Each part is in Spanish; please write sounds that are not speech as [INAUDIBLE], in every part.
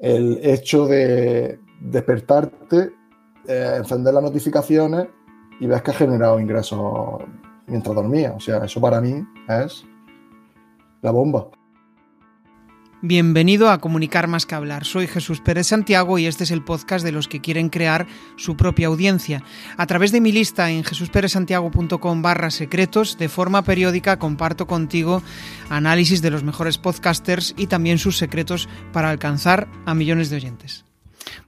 el hecho de despertarte, eh, encender las notificaciones y ves que ha generado ingresos mientras dormía. O sea, eso para mí es la bomba. Bienvenido a Comunicar más que hablar. Soy Jesús Pérez Santiago y este es el podcast de los que quieren crear su propia audiencia. A través de mi lista en jesusperezsantiago.com barra secretos, de forma periódica comparto contigo análisis de los mejores podcasters y también sus secretos para alcanzar a millones de oyentes.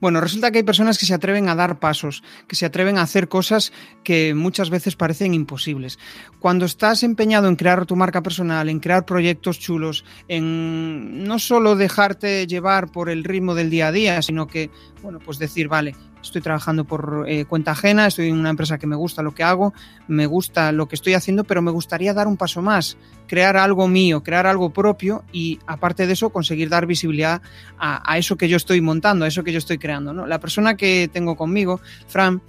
Bueno, resulta que hay personas que se atreven a dar pasos, que se atreven a hacer cosas que muchas veces parecen imposibles. Cuando estás empeñado en crear tu marca personal, en crear proyectos chulos, en no solo dejarte llevar por el ritmo del día a día, sino que, bueno, pues decir, vale, estoy trabajando por eh, cuenta ajena, estoy en una empresa que me gusta lo que hago, me gusta lo que estoy haciendo, pero me gustaría dar un paso más, crear algo mío, crear algo propio y aparte de eso conseguir dar visibilidad a, eso que yo estoy montando, a eso que yo estoy creando. ¿no? La persona que tengo conmigo, Fran,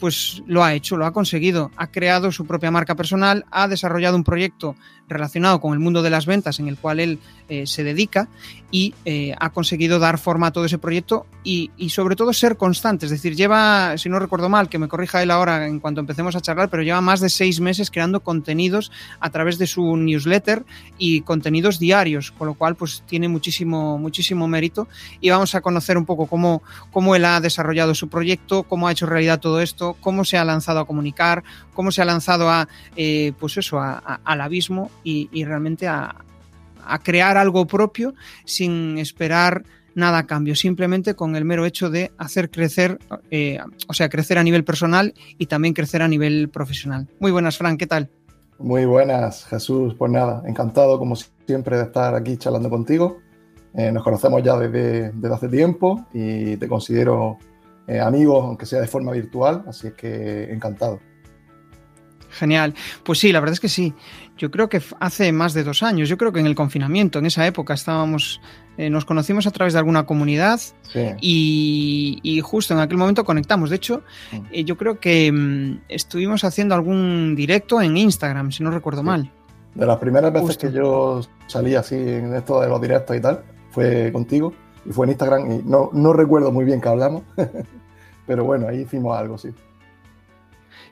pues lo ha hecho, lo ha conseguido, ha creado su propia marca personal, ha desarrollado un proyecto relacionado con el mundo de las ventas en el cual él eh, se dedica y eh, ha conseguido dar forma a todo ese proyecto y, sobre todo ser constante. Es decir, lleva, si no recuerdo mal, que me corrija él ahora en cuanto empecemos a charlar, pero lleva más de seis meses creando contenidos a través de su newsletter y contenidos diarios, con lo cual pues tiene muchísimo, muchísimo mérito y vamos a conocer un poco cómo, cómo él ha desarrollado su proyecto, cómo ha hecho realidad todo esto, cómo se ha lanzado a comunicar, cómo se ha lanzado a, eh, pues eso, al abismo y, realmente a, crear algo propio sin esperar nada a cambio, simplemente con el mero hecho de hacer crecer, eh, o sea, crecer a nivel personal y también crecer a nivel profesional. Muy buenas, Frank, ¿qué tal? Muy buenas, Jesús. Pues nada, encantado como siempre de estar aquí charlando contigo. Eh, nos conocemos ya desde, hace tiempo y te considero eh, amigo, aunque sea de forma virtual, así que encantado. Genial. Pues sí, la verdad es que sí. Yo creo que hace más de dos años, yo creo que en el confinamiento, en esa época estábamos, eh, nos conocimos a través de alguna comunidad y, justo en aquel momento conectamos. De hecho, eh, yo creo que mm, estuvimos haciendo algún directo en Instagram, si no recuerdo mal. De las primeras veces que yo salí así en esto de los directos y tal, fue contigo y fue en Instagram y no, no recuerdo muy bien que hablamos, [LAUGHS] pero bueno, ahí hicimos algo, sí.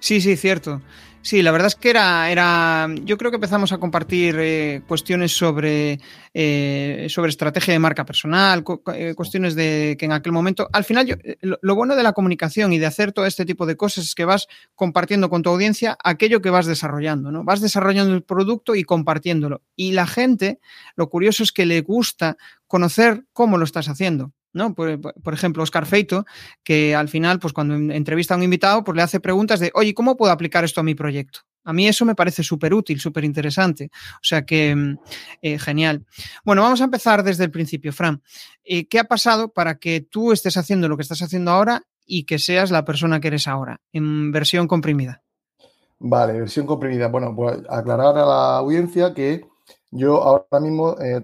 Sí, sí, cierto. Sí, la verdad es que era, era yo creo que empezamos a compartir eh, cuestiones sobre, eh, sobre estrategia de marca personal, eh, cuestiones de que en aquel momento, al final, yo, lo, bueno de la comunicación y de hacer todo este tipo de cosas es que vas compartiendo con tu audiencia aquello que vas desarrollando, ¿no? Vas desarrollando el producto y compartiéndolo. Y la gente, lo curioso es que le gusta conocer cómo lo estás haciendo. ¿No? Por, ejemplo, Oscar Feito, que al final, pues cuando entrevista a un invitado, pues le hace preguntas de, oye, ¿cómo puedo aplicar esto a mi proyecto? A mí eso me parece súper útil, súper interesante. O sea que, mm, eh, genial. Bueno, vamos a empezar desde el principio, Fran. Eh, ¿Qué ha pasado para que tú estés haciendo lo que estás haciendo ahora y que seas la persona que eres ahora, en versión comprimida? Vale, versión comprimida. Bueno, pues aclarar a la audiencia que yo ahora mismo, eh,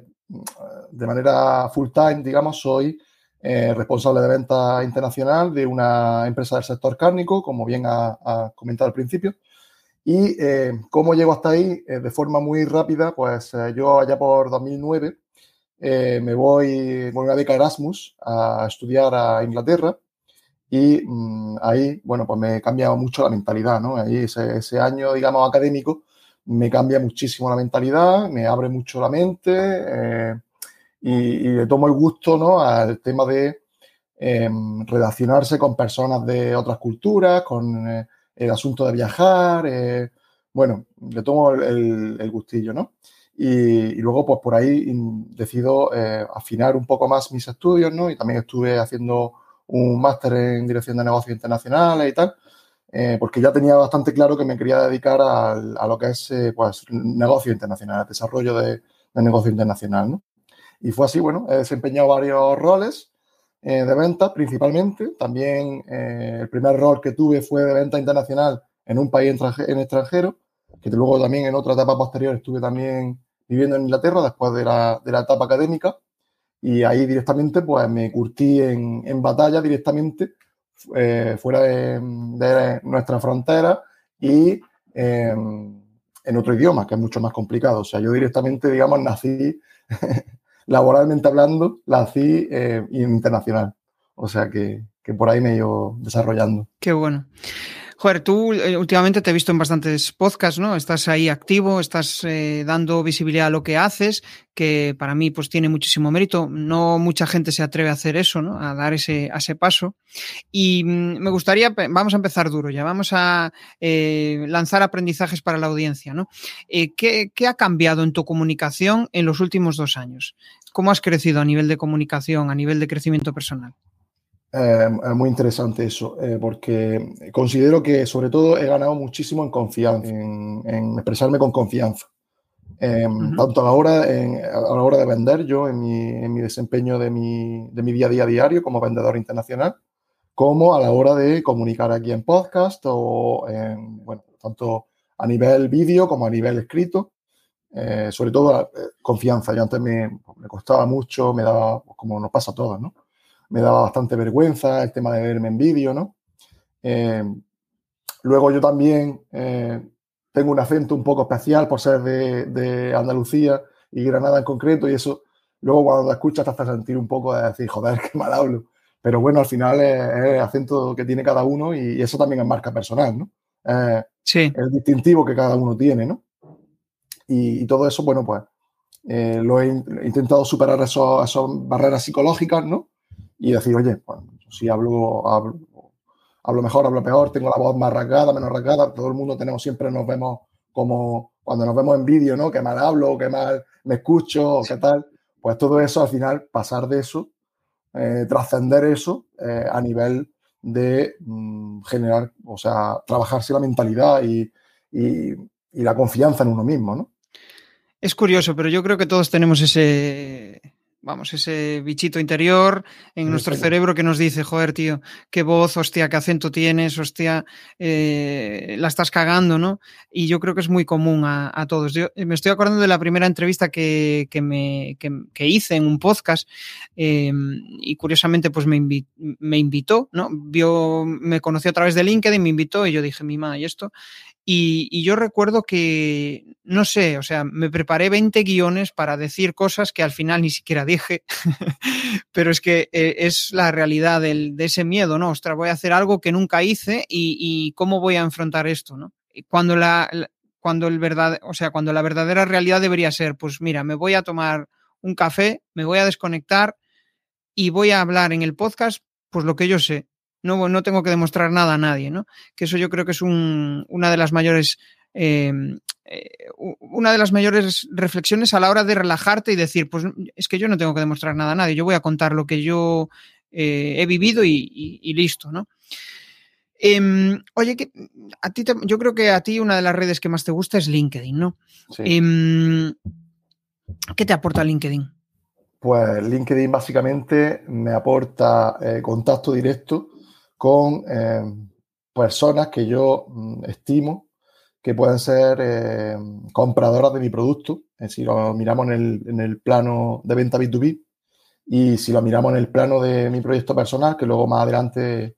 de manera full time, digamos, soy eh, responsable de venta internacional de una empresa del sector cárnico, como bien ha, comentado al principio. Y eh, cómo llego hasta ahí, eh, de forma muy rápida, pues yo allá por 2009 me voy con una beca Erasmus a estudiar a Inglaterra y mm, ahí, bueno, pues me cambia mucho la mentalidad, ¿no? Ahí ese, ese, año, digamos, académico me cambia muchísimo la mentalidad, me abre mucho la mente y, le tomo el gusto ¿no? al tema de em, relacionarse con personas de otras culturas, con eh, el asunto de viajar. Eh, bueno, le tomo el, gustillo, ¿no? Y, luego, pues por ahí decido eh, afinar un poco más mis estudios, ¿no? Y también estuve haciendo un máster en dirección de negocios internacionales y tal, porque ya tenía bastante claro que me quería dedicar a, lo que es, pues, negocio internacional, desarrollo de, de negocio internacional, ¿no? Y fue así, bueno, he desempeñado varios roles eh, de venta principalmente. También eh, el primer rol que tuve fue de venta internacional en un país en extranjero, que luego también en otra etapa posterior estuve también viviendo en Inglaterra después de la, de la etapa académica. Y ahí directamente pues me curtí en, en batalla directamente eh, fuera de, de, nuestra frontera y en otro idioma, que es mucho más complicado. O sea, yo directamente, digamos, nací [LAUGHS] laboralmente hablando, la hacía eh, internacional. O sea que, que por ahí me he ido desarrollando. Qué bueno. Joder, tú eh, últimamente te he visto en bastantes podcasts, ¿no? Estás ahí activo, estás eh, dando visibilidad a lo que haces, que para mí pues tiene muchísimo mérito. No mucha gente se atreve a hacer eso, ¿no? A dar ese, ese paso. Y mm, me gustaría, vamos a empezar duro ya, vamos a eh, lanzar aprendizajes para la audiencia, ¿no? ¿qué, ¿Qué ha cambiado en tu comunicación en los últimos dos años? ¿Cómo has crecido a nivel de comunicación, a nivel de crecimiento personal? Eh, muy interesante eso, eh, porque considero que sobre todo he ganado muchísimo en confianza, en, expresarme con confianza. Em, tanto a la, hora, a la hora de vender yo en mi, en mi desempeño de mi, de mi, día a día diario como vendedor internacional, como a la hora de comunicar aquí en podcast o en, bueno, tanto a nivel vídeo como a nivel escrito. Eh, sobre todo eh, confianza. Yo antes me, me, costaba mucho, me daba, como nos pasa a todos, ¿no? Me daba bastante vergüenza el tema de verme en vídeo, ¿no? Eh, luego yo también eh, tengo un acento un poco especial por ser de, Andalucía y Granada en concreto y eso luego cuando te escuchas te hace sentir un poco de decir, joder, qué mal hablo. Pero bueno, al final es, el acento que tiene cada uno y, eso también es marca personal, ¿no? sí. El distintivo que cada uno tiene, ¿no? Y, todo eso, bueno, pues eh, lo he, intentado superar esas barreras psicológicas, ¿no? Y decir, oye, si hablo, hablo, mejor, hablo peor, tengo la voz más rasgada, menos rasgada, todo el mundo tenemos, siempre nos vemos como cuando nos vemos en vídeo, ¿no? Que mal hablo, que mal me escucho, o qué tal. Pues todo eso, al final, pasar de eso, eh, trascender eso eh, a nivel de mm, generar, o sea, trabajarse la mentalidad y, y, la confianza en uno mismo, ¿no? Es curioso, pero yo creo que todos tenemos ese, vamos, ese bichito interior en nuestro cerebro que nos dice, joder, tío, qué voz, hostia, qué acento tienes, hostia, eh, la estás cagando, ¿no? Y yo creo que es muy común a, todos. Yo me estoy acordando de la primera entrevista que, que me, que, hice en un podcast em, y curiosamente pues me, me invitó, ¿no? Vio, me conoció a través de LinkedIn, me invitó y yo dije, mi ma, ¿y esto? Y, yo recuerdo que, no sé, o sea, me preparé 20 guiones para decir cosas que al final ni siquiera dije, [LAUGHS] pero es que eh, es la realidad del, de ese miedo, ¿no? Ostras, voy a hacer algo que nunca hice y, cómo voy a enfrentar esto, ¿no? Cuando la, cuando el verdad, o sea, cuando la verdadera realidad debería ser, pues mira, me voy a tomar un café, me voy a desconectar y voy a hablar en el podcast, pues lo que yo sé, no, no tengo que demostrar nada a nadie, ¿no? Que eso yo creo que es una de las mayores em, eh, una de las mayores reflexiones a la hora de relajarte y decir, pues es que yo no tengo que demostrar nada a nadie, yo voy a contar lo que yo eh, he vivido y, listo, ¿no? Em, oye, que a ti yo creo que a ti una de las redes que más te gusta es LinkedIn, ¿no? Em, ¿Qué te aporta LinkedIn? Pues LinkedIn básicamente me aporta eh, contacto directo con eh, personas que yo mm, estimo que pueden ser eh, compradoras de mi producto. si lo miramos en el, plano de venta B2B y si lo miramos en el plano de mi proyecto personal, que luego más adelante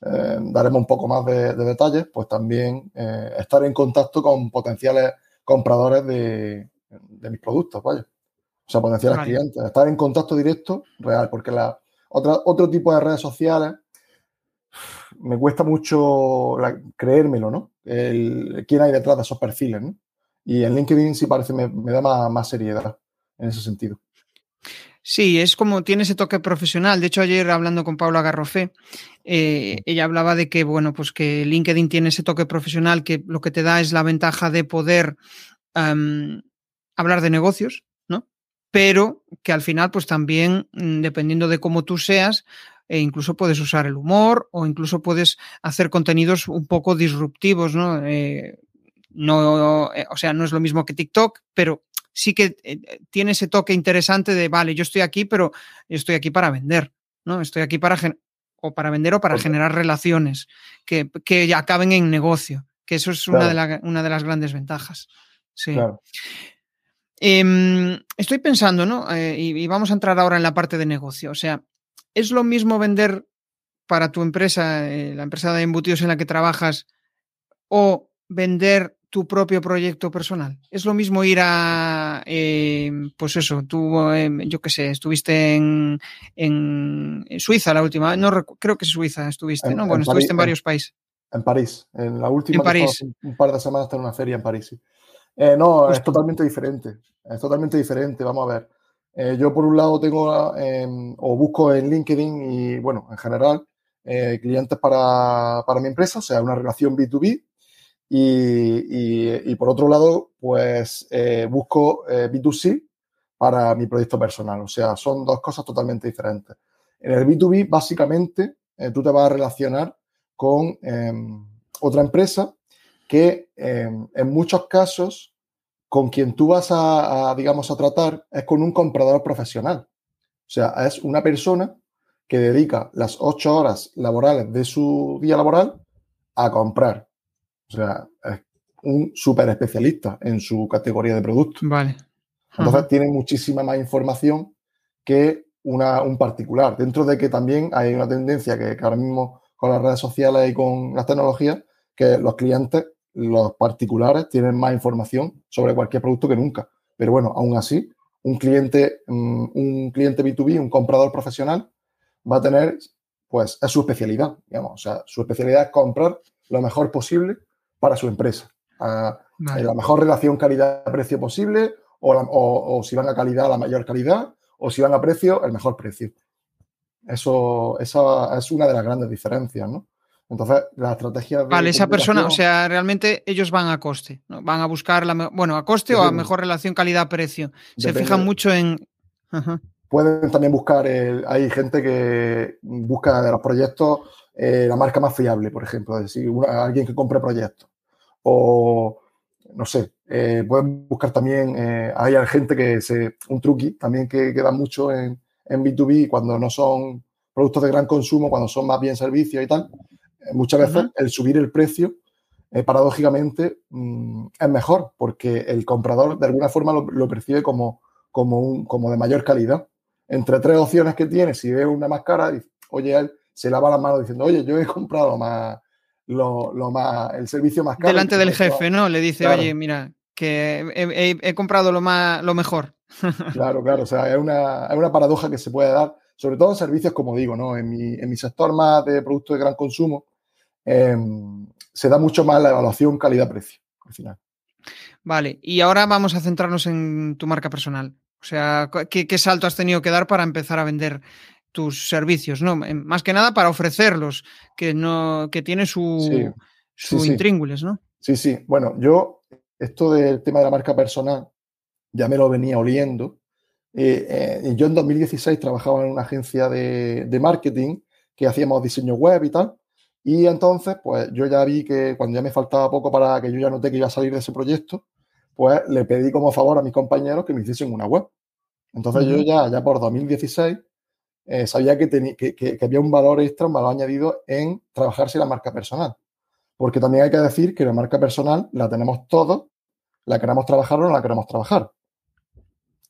eh, daremos un poco más de, detalles, pues también estar en contacto con potenciales compradores de, mis productos, vaya. O sea, potenciales clientes. Estar en contacto directo, real, porque la, otra, otro tipo de redes sociales me cuesta mucho creérmelo, ¿no? El, quién hay detrás de esos perfiles, ¿no? Y en LinkedIn sí parece, me, me da más, seriedad en ese sentido. Sí, es como tiene ese toque profesional. De hecho, ayer hablando con Paula Garrofé, eh, ella hablaba de que, bueno, pues que LinkedIn tiene ese toque profesional que lo que te da es la ventaja de poder hablar de negocios, ¿no? Pero que al final, pues también, mm, dependiendo de cómo tú seas, e incluso puedes usar el humor o incluso puedes hacer contenidos un poco disruptivos, ¿no? Eh, no eh, o sea, no es lo mismo que TikTok, pero sí que eh, tiene ese toque interesante de, vale, yo estoy aquí, pero estoy aquí para vender, ¿no? Estoy aquí para o para vender o para generar relaciones que, que, acaben en negocio, que eso es una, de una, de las grandes ventajas. Sí. Em, estoy pensando, ¿no? y, vamos a entrar ahora en la parte de negocio. O sea, ¿Es lo mismo vender para tu empresa, eh, la empresa de embutidos en la que trabajas, o vender tu propio proyecto personal? ¿Es lo mismo ir a, eh, pues eso, tú, eh, yo qué sé, estuviste en, en, Suiza la última, no creo que Suiza estuviste, ¿no? Bueno, estuviste en varios países. En París, en la última. En París. Un par de semanas en una feria en París, sí. Eh, no, es totalmente diferente. Es totalmente diferente. Vamos a ver. Eh, yo, por un lado, tengo em, o busco en LinkedIn y, bueno, en general, eh, clientes para, para, mi empresa, o sea, una relación B2B. Y, y, por otro lado, pues busco B2C para mi proyecto personal. O sea, son dos cosas totalmente diferentes. En el B2B, básicamente, tú te vas a relacionar con em, otra empresa que em, en muchos casos con quien tú vas a, digamos, a tratar es con un comprador profesional. O sea, es una persona que dedica las ocho horas laborales de su día laboral a comprar. O sea, es un súper especialista en su categoría de producto. Vale. Entonces tiene muchísima más información que una, un particular. Dentro de que también hay una tendencia que ahora mismo con las redes sociales y con las tecnologías, que los clientes, los particulares, tienen más información sobre cualquier producto que nunca. Pero bueno, aún así, un cliente, mm, un cliente B2B, un comprador profesional, va a tener, pues, es su especialidad, digamos. O sea, su especialidad es comprar lo mejor posible para su empresa. La mejor relación calidad-precio posible, o, o, si van a calidad, la mayor calidad, o si van a precio, el mejor precio. Eso, esa es una de las grandes diferencias, ¿no? Entonces, la estrategia. vale, esa persona, o sea, realmente ellos van a coste, ¿no? van a buscar la, bueno, a coste o a mejor relación calidad-precio. Se fijan mucho en. Pueden también buscar, hay gente que busca de los proyectos eh, la marca más fiable, por ejemplo, es decir, alguien que compre proyectos. O, no sé, eh, pueden buscar también, eh, hay gente que se, un truqui también que, que da mucho en, en B2B cuando no son productos de gran consumo, cuando son más bien servicios y tal, muchas veces el subir el precio, eh, paradójicamente, mm, es mejor porque el comprador de alguna forma lo, percibe como, como, un, como de mayor calidad. Entre tres opciones que tiene, si ve una más cara, oye, él se lava las manos diciendo, oye, yo he comprado más, lo, más, el servicio más caro. Delante del jefe, ¿no? Le dice, oye, mira, que he, he, comprado lo, más, lo mejor. Claro, claro, o sea, es una, es una, paradoja que se puede dar, sobre todo en servicios, como digo, ¿no? En mi, en mi sector más de productos de gran consumo, em, se da mucho más la evaluación calidad-precio, al final. Vale, y ahora vamos a centrarnos en tu marca personal. O sea, ¿qué, qué salto has tenido que dar para empezar a vender tus servicios? ¿no? Más que nada para ofrecerlos, que, no, que tiene su, su intríngulis, ¿no? Sí, sí. Bueno, yo, esto del tema de la marca personal, ya me lo venía oliendo. Eh, eh, yo en 2016 trabajaba en una agencia de, marketing que hacíamos diseño web y tal. Y entonces, pues yo ya vi que cuando ya me faltaba poco para que yo ya noté que iba a salir de ese proyecto, pues le pedí como favor a mis compañeros que me hiciesen una web. Entonces yo ya, ya por 2016 eh, sabía que, que, que, había un valor extra, un valor añadido en trabajarse la marca personal. Porque también hay que decir que la marca personal la tenemos todos, la queremos trabajar o no la queremos trabajar.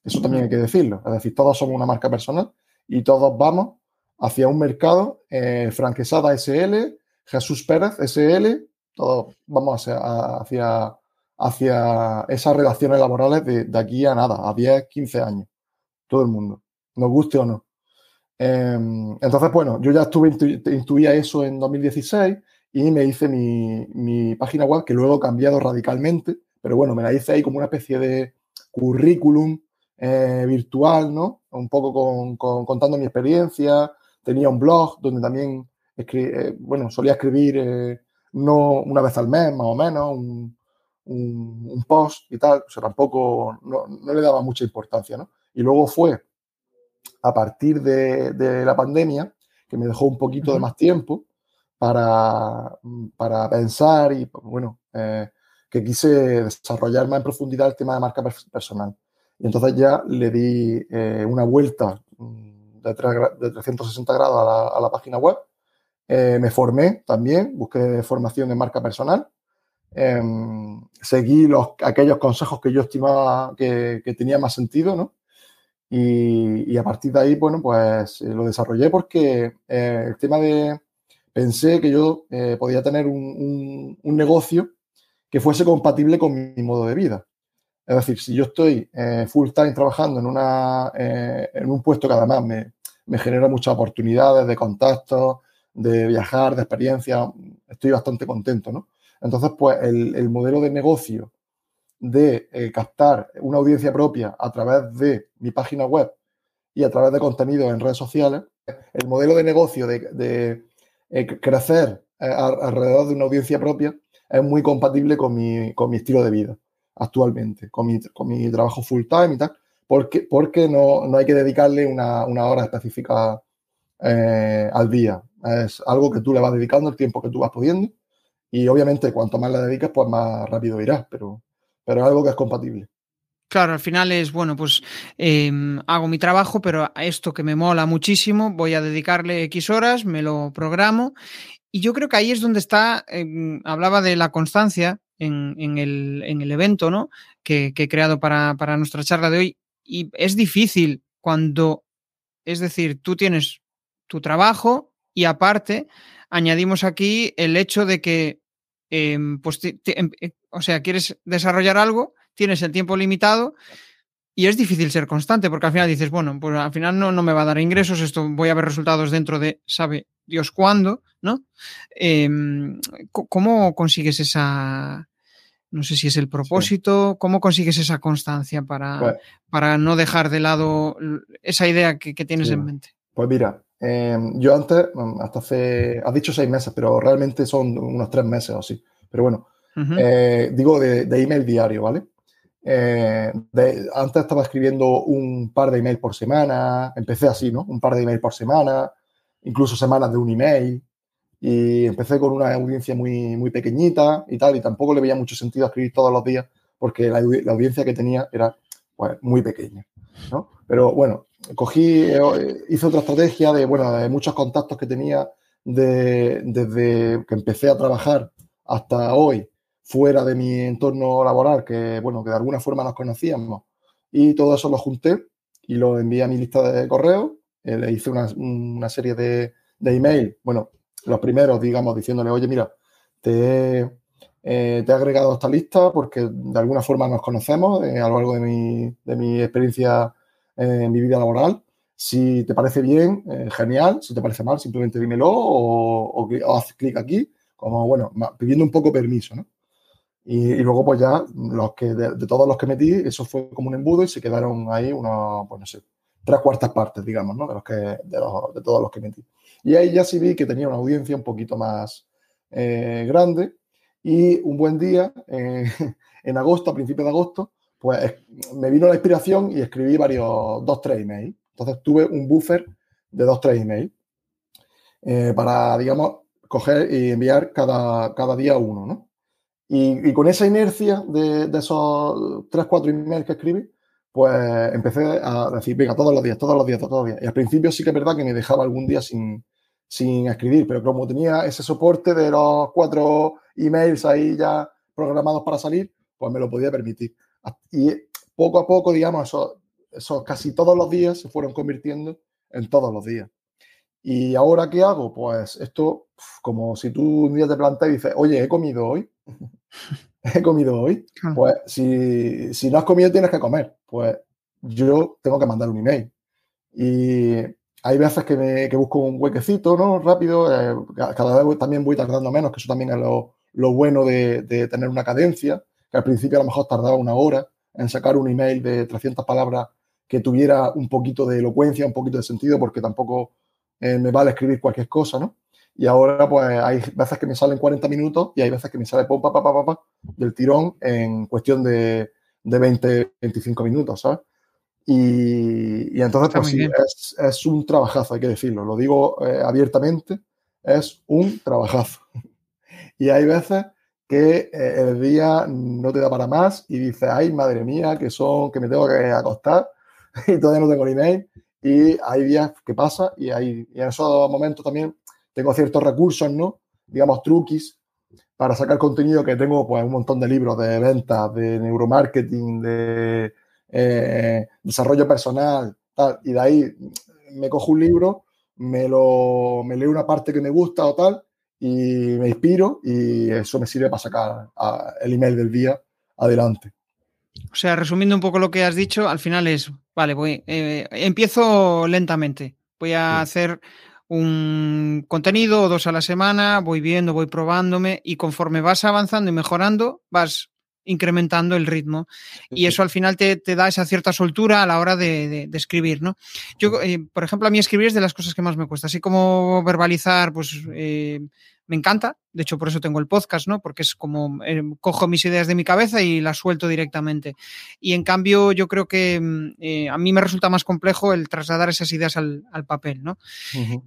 Eso también hay que decirlo. Es decir, todos somos una marca personal y todos vamos hacia un mercado, eh, Franquesada SL, Jesús Pérez SL, todos vamos hacia, hacia, esas relaciones laborales de, aquí a nada, a 10, 15 años. Todo el mundo, nos guste o no. Em, entonces, bueno, yo ya estuve, intuía eso en 2016 y me hice mi, mi, página web, que luego he cambiado radicalmente, pero bueno, me la hice ahí como una especie de currículum eh, virtual, ¿no? Un poco con, contando mi experiencia. Tenía un blog donde también, eh, bueno, solía escribir eh, no una vez al mes, más o menos, un, post y tal. O sea, tampoco, no, le daba mucha importancia, ¿no? Y luego fue a partir de, la pandemia, que me dejó un poquito de más tiempo para, para pensar y, bueno, que quise desarrollar más en profundidad el tema de marca personal. Y entonces ya le di eh, una vuelta mm, de, 360 grados a la, página web. Eh, me formé también, busqué formación en marca personal. Em, seguí los, aquellos consejos que yo estimaba que, tenía más sentido, ¿no? Y, a partir de ahí, bueno, pues eh, lo desarrollé porque el tema de... Pensé que yo podía tener un negocio que fuese compatible con mi modo de vida. Es decir, si yo estoy eh, full time trabajando en, una, eh, en un puesto que además me, me genera muchas oportunidades de contactos, de viajar, de experiencia, estoy bastante contento, ¿no? Entonces, pues el, modelo de negocio de eh, captar una audiencia propia a través de mi página web y a través de contenido en redes sociales, el modelo de negocio de, crecer alrededor de una audiencia propia es muy compatible con mi, con mi estilo de vida actualmente, con mi, con mi trabajo full time y tal, porque, porque no, no hay que dedicarle una, una hora específica eh, al día. Es algo que tú le vas dedicando el tiempo que tú vas pudiendo y obviamente cuanto más le dedicas, pues más rápido irás, pero, pero es algo que es compatible. Claro, al final es, bueno, pues em, hago mi trabajo, pero a esto que me mola muchísimo, voy a dedicarle X horas, me lo programo. Y yo creo que ahí es donde está, em, hablaba de la constancia, en, el, evento ¿no? que, he creado para, nuestra charla de hoy. Y es difícil cuando, es decir, tú tienes tu trabajo y aparte añadimos aquí el hecho de que, em, pues, em, eh, o sea, quieres desarrollar algo, tienes el tiempo limitado y es difícil ser constante porque al final dices, bueno, pues al final no, no me va a dar ingresos, esto voy a ver resultados dentro de, sabe Dios cuándo, ¿no? Em, ¿Cómo consigues esa, no sé si es el propósito, cómo consigues esa constancia para, pues para no dejar de lado esa idea que, tienes en mente? Pues mira, em, yo antes, mm, hasta hace, has dicho seis meses, pero realmente son unos tres meses o así. Pero bueno, eh, digo de, email diario, ¿vale? Eh, antes estaba escribiendo un par de email por semana, empecé así, ¿no? Un par de email por semana, incluso semanas de un email. Y empecé con una audiencia muy, muy pequeñita y tal, y tampoco le veía mucho sentido escribir todos los días porque la, audiencia que tenía era pues, muy pequeña. ¿no? Pero bueno, cogí, eh, hice otra estrategia de, bueno, de muchos contactos que tenía de, desde que empecé a trabajar hasta hoy fuera de mi entorno laboral, que bueno, que de alguna forma nos conocíamos, y todo eso lo junté y lo envié a mi lista de correo, eh, le hice una, una serie de, de email, bueno, los primeros, digamos, diciéndole, oye, mira, te, eh, te he agregado esta lista porque de alguna forma nos conocemos eh, a lo largo de mi, de mi experiencia en mi vida laboral. Si te parece bien, eh, genial. Si te parece mal, simplemente dímelo o, o, haz clic aquí, como, bueno, pidiendo un poco permiso, ¿no? Y, luego, pues ya, los que, de, todos los que metí, eso fue como un embudo y se quedaron ahí unos, pues no sé, tres cuartas partes, digamos, ¿no? De, los que, de, todos los que metí. Y ahí ya sí vi que tenía una audiencia un poquito más eh, grande. Y un buen día, eh, [LAUGHS] en agosto, a principios de agosto, pues me vino la inspiración y escribí varios, dos, tres emails. Entonces tuve un buffer de dos, tres emails eh, para, digamos, coger y enviar cada, cada día uno, ¿no? Y, con esa inercia de, de, esos tres, cuatro emails que escribí, pues empecé a decir, venga, todos los días, todos los días, todos los días. Y al principio sí que es verdad que me dejaba algún día sin, sin escribir, pero como tenía ese soporte de los cuatro emails ahí ya programados para salir, pues me lo podía permitir. Y poco a poco, digamos, esos, casi todos los días se fueron convirtiendo en todos los días. ¿Y ahora qué hago? Pues esto, como si tú un día te planteas y dices, oye, he comido hoy. [LAUGHS] he comido hoy. Pues si, si, no has comido, tienes que comer. Pues yo tengo que mandar un email. Y hay veces que, me, que busco un huequecito, ¿no? Rápido. Eh, cada vez también voy tardando menos, que eso también es lo, lo bueno de, de, tener una cadencia, que al principio a lo mejor tardaba una hora en sacar un email de 300 palabras que tuviera un poquito de elocuencia, un poquito de sentido, porque tampoco eh, me vale escribir cualquier cosa, ¿no? Y ahora, pues, hay veces que me salen 40 minutos y hay veces que me sale pa, pa, pa, pa, del tirón en cuestión de, de 20, 25 minutos, ¿sabes? Y, entonces, pues sí, es, es, un trabajazo, hay que decirlo. Lo digo eh, abiertamente, es un trabajazo. [LAUGHS] y hay veces que eh, el día no te da para más y dices, ay, madre mía, que son, que me tengo que acostar [LAUGHS] y todavía no tengo ni email. Y hay días que pasa y, hay, y en esos momentos también tengo ciertos recursos, ¿no? Digamos, truquis para sacar contenido que tengo, pues, un montón de libros de ventas, de neuromarketing, de eh, desarrollo personal, tal. Y de ahí me cojo un libro, me, lo, me leo una parte que me gusta o tal, y me inspiro y eso me sirve para sacar el email del día adelante. O sea, resumiendo un poco lo que has dicho, al final es, vale, voy, eh, empiezo lentamente. Voy a hacer un contenido o dos a la semana, voy viendo, voy probándome y conforme vas avanzando y mejorando, vas incrementando el ritmo. Y eso al final te, da esa cierta soltura a la hora de, escribir, ¿no? Yo, eh, por ejemplo, a mí escribir es de las cosas que más me cuesta. Así como verbalizar, pues eh, me encanta. De hecho, por eso tengo el podcast, ¿no? Porque es como eh, cojo mis ideas de mi cabeza y las suelto directamente. Y en cambio, yo creo que mm, eh, a mí me resulta más complejo el trasladar esas ideas al, papel, ¿no?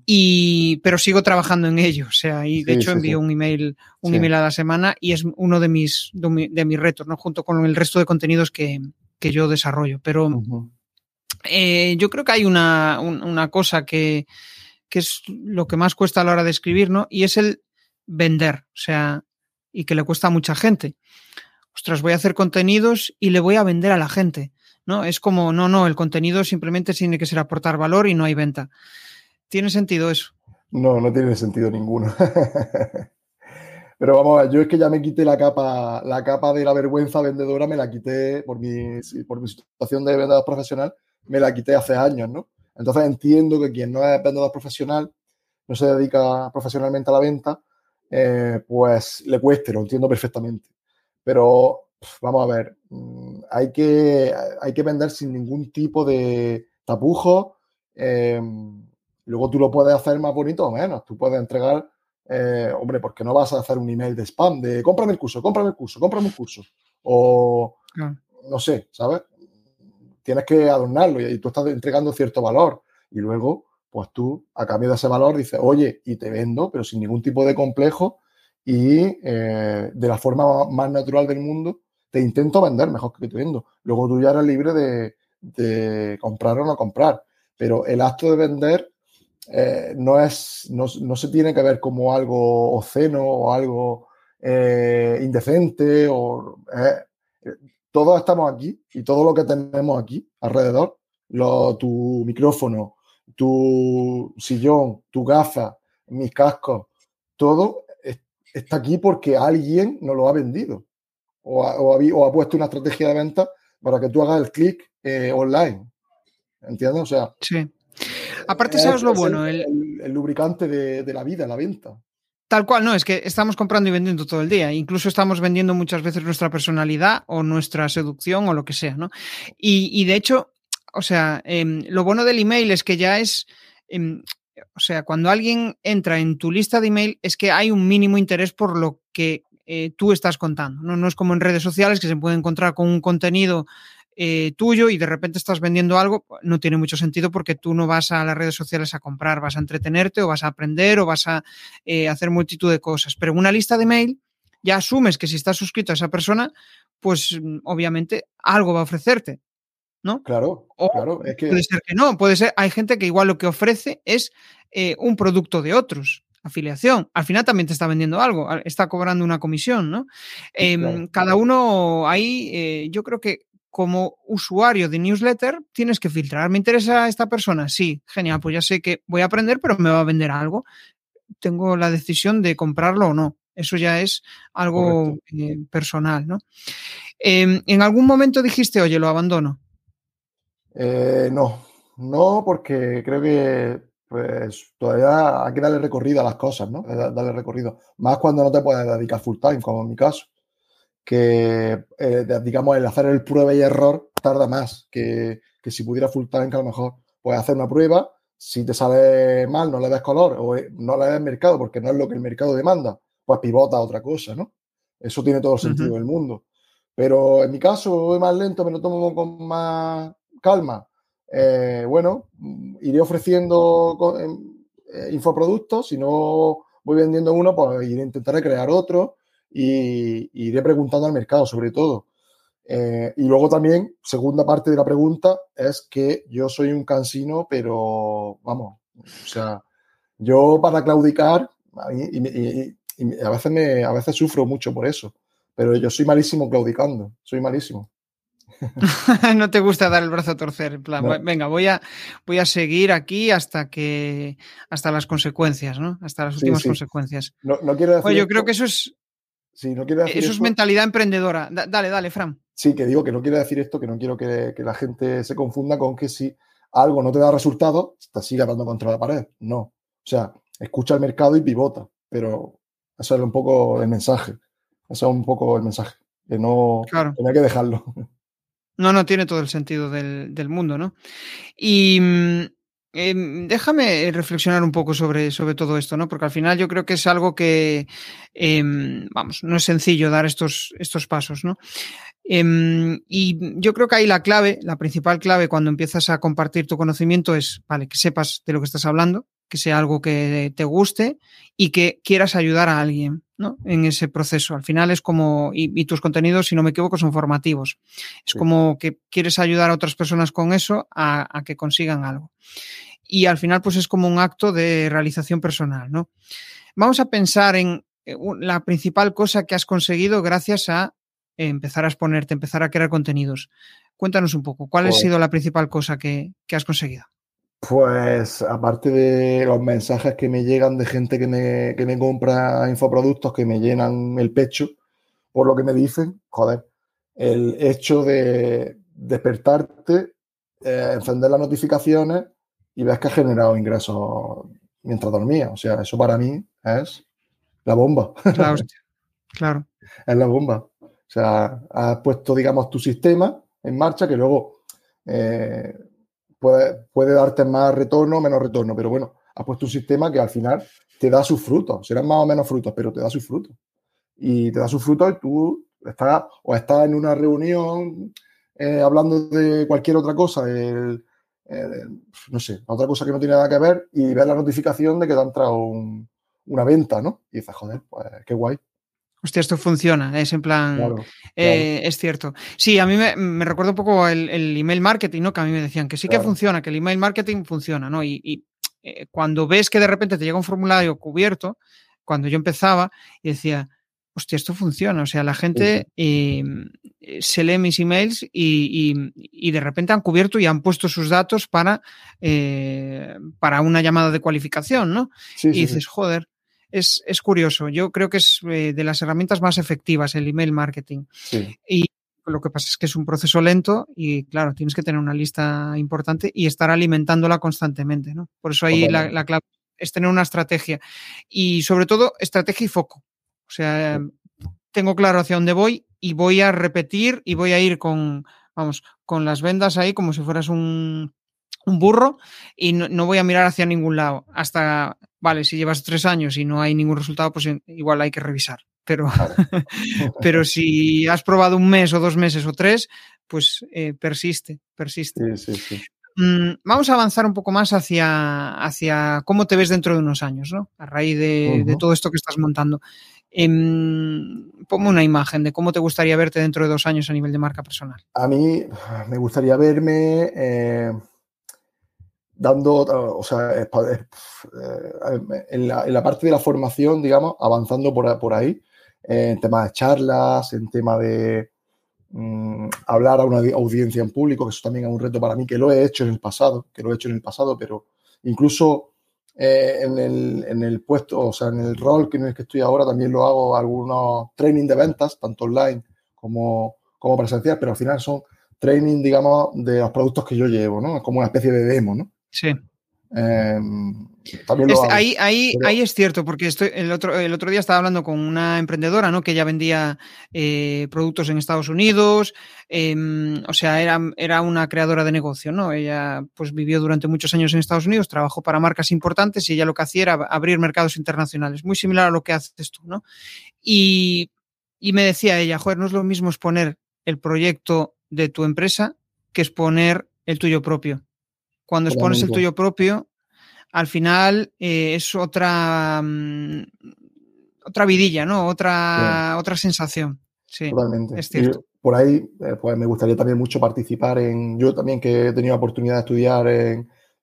y, pero sigo trabajando en ello. O sea, y de hecho envío un email, un email a la semana y es uno de mis, de, mis retos, ¿no? Junto con el resto de contenidos que, yo desarrollo. Pero eh, yo creo que hay una, una cosa que, que es lo que más cuesta a la hora de escribir, ¿no? Y es el vender, o sea, y que le cuesta a mucha gente. Ostras, voy a hacer contenidos y le voy a vender a la gente, ¿no? Es como, no, no, el contenido simplemente tiene que ser aportar valor y no hay venta. ¿Tiene sentido eso? No, no tiene sentido ninguno. [LAUGHS] Pero vamos yo es que ya me quité la capa, la capa de la vergüenza vendedora, me la quité por mi, por mi situación de vendedor profesional, me la quité hace años, ¿no? Entonces entiendo que quien no es vendedor profesional, no se dedica profesionalmente a la venta, eh, pues le cueste, lo entiendo perfectamente. Pero vamos a ver, mm, hay que, hay que vender sin ningún tipo de tapujo. Em, luego tú lo puedes hacer más bonito o menos. Tú puedes entregar, eh, hombre, porque no vas a hacer un email de spam de cómprame el curso, cómprame el curso, cómprame el curso. O no sé, ¿sabes? Tienes que adornarlo y tú estás entregando cierto valor. Y luego pues tú a cambio de ese valor dices, oye, y te vendo, pero sin ningún tipo de complejo y eh, de la forma más natural del mundo, te intento vender mejor que te vendo. Luego tú ya eres libre de, comprar o no comprar, pero el acto de vender eh, no, es, no, se tiene que ver como algo oceno o algo eh, indecente o... todos estamos aquí y todo lo que tenemos aquí alrededor, lo, tu micrófono, tu sillón, tu gafa, mis cascos, todo está aquí porque alguien nos lo ha vendido o ha, puesto una estrategia de venta para que tú hagas el clic eh, online. ¿Entiendes? O sea. Sí. Aparte, ¿sabes lo bueno? El, lubricante de, la vida, la venta. Tal cual, no, es que estamos comprando y vendiendo todo el día. Incluso estamos vendiendo muchas veces nuestra personalidad o nuestra seducción o lo que sea, ¿no? y de hecho, o sea, em, lo bueno del email es que ya es, em, o sea, cuando alguien entra en tu lista de email es que hay un mínimo interés por lo que eh, tú estás contando. ¿no? es como en redes sociales que se puede encontrar con un contenido eh, tuyo y de repente estás vendiendo algo, no tiene mucho sentido porque tú no vas a las redes sociales a comprar, vas a entretenerte o vas a aprender o vas a eh, hacer multitud de cosas. Pero en una lista de mail ya asumes que si estás suscrito a esa persona, pues mm, obviamente algo va a ofrecerte. ¿No? Claro, claro. Puede ser que no, puede ser, hay gente que igual lo que ofrece es eh, un producto de otros, afiliación. Al final también te está vendiendo algo, está cobrando una comisión, ¿no? Em, cada uno ahí, eh, yo creo que como usuario de newsletter tienes que filtrar. ¿Me interesa esta persona? Sí, genial, pues ya sé que voy a aprender, pero me va a vender algo. Tengo la decisión de comprarlo o no. Eso ya es algo eh, personal, ¿no? Em, en algún momento dijiste, oye, lo abandono. Eh, no, no, porque creo que pues todavía hay que darle recorrido a las cosas, ¿no? Darle recorrido. Más cuando no te puedes dedicar full time, como en mi caso. Que, eh, digamos, el hacer el prueba y error tarda más que, si pudiera full time, que a lo mejor puedes hacer una prueba, si te sale mal, no le des color o eh, no le des mercado porque no es lo que el mercado demanda, pues pivota a otra cosa, ¿no? Eso tiene todo el sentido del mundo. Pero en mi caso, voy más lento, me lo tomo con más calma, eh, bueno, iré ofreciendo eh, infoproductos, si no voy vendiendo uno, pues iré, intentaré crear otro y, iré preguntando al mercado sobre todo. Eh, y luego también, segunda parte de la pregunta, es que yo soy un cansino, pero vamos, o sea, yo para claudicar, y, a, veces me, a veces sufro mucho por eso, pero yo soy malísimo claudicando, soy malísimo. [LAUGHS] no te gusta dar el brazo a torcer, en plan, venga, voy a, voy a seguir aquí hasta que, hasta las consecuencias, ¿no? Hasta las últimas consecuencias. No, quiero decir yo creo que eso es, sí, no quiero eso es mentalidad emprendedora. dale, dale, Fran. Sí, que digo que no quiero decir esto, que no quiero que, la gente se confunda con que si algo no te da resultado, te siga dando contra la pared. No. O sea, escucha el mercado y pivota, pero ese es un poco el mensaje. Ese es un poco el mensaje. Que no, claro. hay que dejarlo. No, no, tiene todo el sentido del, mundo, ¿no? Y mm, em, déjame reflexionar un poco sobre, sobre todo esto, ¿no? Porque al final yo creo que es algo que, em, vamos, no es sencillo dar estos, estos pasos, ¿no? Em, y yo creo que ahí la clave, la principal clave cuando empiezas a compartir tu conocimiento es, vale, que sepas de lo que estás hablando, que sea algo que te guste y que quieras ayudar a alguien ¿no? en ese proceso. Al final es como, y, tus contenidos, si no me equivoco, son formativos. Es como que quieres ayudar a otras personas con eso a, que consigan algo. Y al final, pues es como un acto de realización personal, ¿no? Vamos a pensar en eh, la principal cosa que has conseguido gracias a empezar a exponerte, empezar a crear contenidos. Cuéntanos un poco, ¿cuál ha pues sido la principal cosa que has conseguido? Pues aparte de los mensajes que me llegan de gente que me, que me compra infoproductos que me llenan el pecho por lo que me dicen, joder, el hecho de despertarte, eh, encender las notificaciones y ves que ha generado ingresos mientras dormía. O sea, eso para mí es la bomba. Claro, [LAUGHS] claro. es la bomba. O sea, has puesto, digamos, tu sistema en marcha que luego eh, puede, darte más retorno o menos retorno, pero bueno, has puesto un sistema que al final te da sus frutos, serán más o menos frutos, pero te da sus frutos. Y te da sus frutos y tú estás o estás en una reunión eh, hablando de cualquier otra cosa, no sé, otra cosa que no tiene nada que ver y ves la notificación de que te ha entrado una venta, ¿no? Y dices, joder, pues qué guay. Hostia, esto funciona, es en plan, eh, es cierto. Sí, a mí me, recuerda un poco el, email marketing, ¿no? Que a mí me decían que sí que funciona, que el email marketing funciona, ¿no? Y, eh, cuando ves que de repente te llega un formulario cubierto, cuando yo empezaba y decía, hostia, esto funciona, o sea, la gente em, se lee mis emails y, de repente han cubierto y han puesto sus datos para, eh, para una llamada de cualificación, ¿no? y dices, joder, es, curioso. Yo creo que es eh, de las herramientas más efectivas el email marketing. Y lo que pasa es que es un proceso lento y, claro, tienes que tener una lista importante y estar alimentándola constantemente, ¿no? Por eso ahí la, clave es tener una estrategia y, sobre todo, estrategia y foco. O sea, tengo claro hacia dónde voy y voy a repetir y voy a ir con, vamos, con las vendas ahí como si fueras un, un burro y no, voy a mirar hacia ningún lado. Hasta, vale, si llevas tres años y no hay ningún resultado, pues igual hay que revisar. Pero, [LAUGHS] pero si has probado un mes o dos meses o tres, pues eh, persiste, persiste. Mm, vamos a avanzar un poco más hacia, hacia cómo te ves dentro de unos años, ¿no? A raíz de, todo esto que estás montando. Eh, ponme una imagen de cómo te gustaría verte dentro de dos años a nivel de marca personal. A mí me gustaría verme eh, dando, o sea, eh, en la, parte de la formación, digamos, avanzando por, por ahí, en temas de charlas, en tema de mm, hablar a una audiencia en público, que eso también es un reto para mí, que lo he hecho en el pasado, que lo he hecho en el pasado, pero incluso eh, en, el, en, el, puesto, o sea, en el rol que en el que estoy ahora, también lo hago algunos training de ventas, tanto online como, como presencial, pero al final son training, digamos, de los productos que yo llevo, ¿no? Es como una especie de demo, ¿no? Sí. Em, ahí, ahí, ahí es cierto, porque estoy, el, otro, el otro día estaba hablando con una emprendedora, ¿no? Que ya vendía eh, productos en Estados Unidos, em, o sea, era, era una creadora de negocio, ¿no? Ella pues vivió durante muchos años en Estados Unidos, trabajó para marcas importantes y ella lo que hacía era abrir mercados internacionales, muy similar a lo que haces tú, ¿no? Y, y me decía ella, joder, no es lo mismo exponer el proyecto de tu empresa que exponer el tuyo propio. Cuando expones el tuyo propio, al final eh, es otra, mm, otra vidilla, ¿no? Otra, otra sensación. Sí, Totalmente. Es cierto. por ahí, eh, pues me gustaría también mucho participar en. Yo también que he tenido la oportunidad de estudiar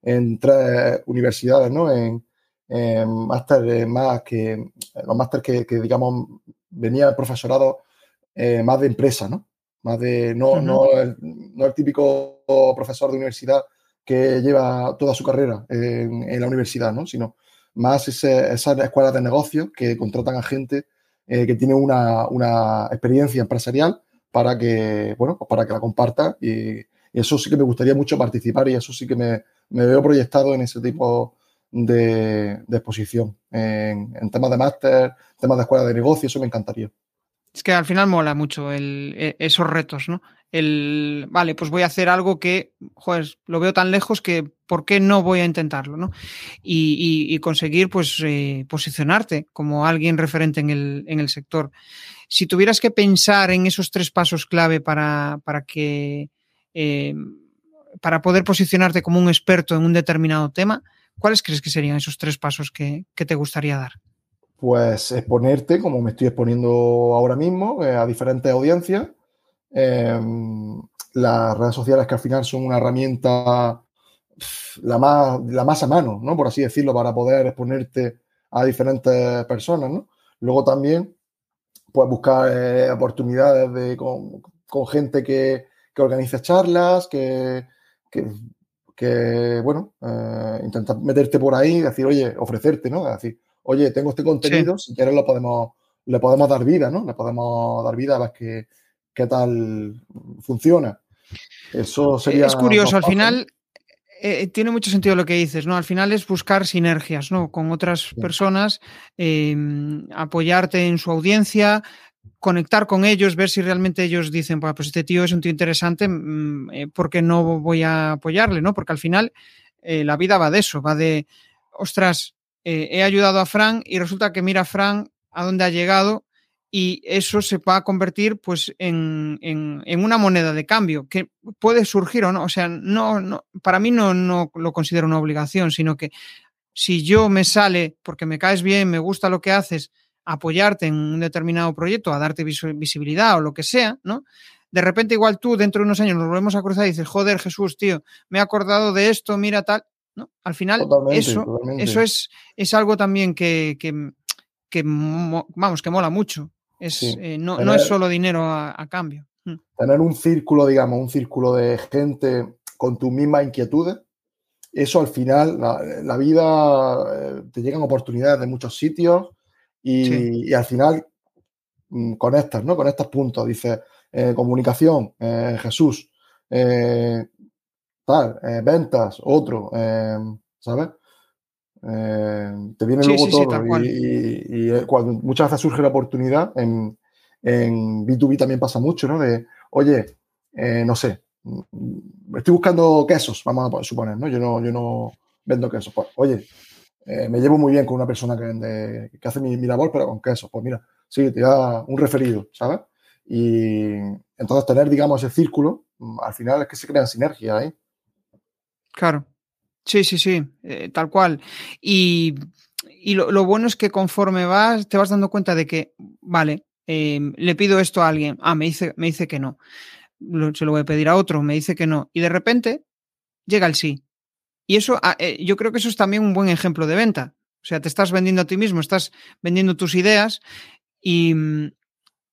en, tres universidades, ¿no? En, máster más que. Los másteres que, digamos, venía el profesorado eh, más de empresa, ¿no? más de no, no, el, no, el, típico profesor de universidad que lleva toda su carrera en, la universidad, ¿no? sino más ese, esas escuelas de negocios que contratan a gente eh, que tiene una, una, experiencia empresarial para que, bueno, pues para que la comparta y, eso sí que me gustaría mucho participar y eso sí que me, me veo proyectado en ese tipo de, exposición, en, temas de máster, temas de escuela de negocio, eso me encantaría. Es que al final mola mucho e, esos retos, ¿no? El, vale, pues voy a hacer algo que, joder, lo veo tan lejos que, ¿por qué no voy a intentarlo, no? Y, y, conseguir, pues, eh, posicionarte como alguien referente en el, en el sector. Si tuvieras que pensar en esos tres pasos clave para, para que, eh, para poder posicionarte como un experto en un determinado tema, ¿cuáles crees que serían esos tres pasos que, que te gustaría dar? pues exponerte, como me estoy exponiendo ahora mismo, eh, a diferentes audiencias. Eh, las redes sociales que al final son una herramienta la más, la más a mano, ¿no? Por así decirlo, para poder exponerte a diferentes personas, ¿no? Luego también, pues buscar eh, oportunidades de, con, con gente que, que, organice charlas, que, que, que bueno, eh, intentar meterte por ahí y decir, oye, ofrecerte, ¿no? Decir, oye, tengo este contenido, sí. si quieres lo podemos, le podemos dar vida, ¿no? Le podemos dar vida a ver qué, qué tal funciona. Eso sería. Es curioso, al final. Eh, tiene mucho sentido lo que dices, ¿no? Al final es buscar sinergias, ¿no? Con otras sí. personas, eh, apoyarte en su audiencia, conectar con ellos, ver si realmente ellos dicen, pues este tío es un tío interesante, mm, eh, ¿por qué no voy a apoyarle, no? Porque al final eh, la vida va de eso, va de, ostras, eh, he ayudado a Fran y resulta que mira Fran a dónde ha llegado y eso se va a convertir pues en, en, en, una moneda de cambio que puede surgir o no. O sea, no, no para mí no, no lo considero una obligación, sino que si yo me sale porque me caes bien, me gusta lo que haces, apoyarte en un determinado proyecto, a darte vis visibilidad o lo que sea, ¿no? De repente igual tú dentro de unos años nos volvemos a cruzar y dices, joder Jesús, tío, me he acordado de esto, mira tal, ¿no? Al final, totalmente, eso, totalmente. eso es, es, algo también que, que, que, vamos, que mola mucho. Es, sí. eh, no, tener, no, es solo dinero a, a, cambio. Mm. Tener un círculo, digamos, un círculo de gente con tus mismas inquietudes, eso al final, la, la vida, eh, te llegan oportunidades de muchos sitios y, sí. y al final mm, conectas, ¿no? Conectas puntos. Dices, eh, comunicación, Jesús, tal, ventas, otro, ¿sabes? Eh, te viene sí, luego sí, todo. Sí, y, y, y, eh, cuando muchas veces surge la oportunidad, en, en, B2B también pasa mucho, ¿no? De, oye, eh, no sé, mm, estoy buscando quesos, vamos a suponer, ¿no? Yo no, yo no vendo quesos. Pues, oye, eh, me llevo muy bien con una persona que, vende, que hace mi, mi, labor, pero con quesos. Pues mira, sí, te da un referido, ¿sabes? Y entonces tener, digamos, ese círculo, mm, al final es que se crean sinergias ahí. Claro. Sí, sí, sí, eh, tal cual. Y, y lo, lo, bueno es que conforme vas, te vas dando cuenta de que, vale, eh, le pido esto a alguien, ah, me dice, me dice que no. Se lo voy a pedir a otro, me dice que no. Y de repente llega el sí. Y eso, ah, eh, yo creo que eso es también un buen ejemplo de venta. O sea, te estás vendiendo a ti mismo, estás vendiendo tus ideas y mmm,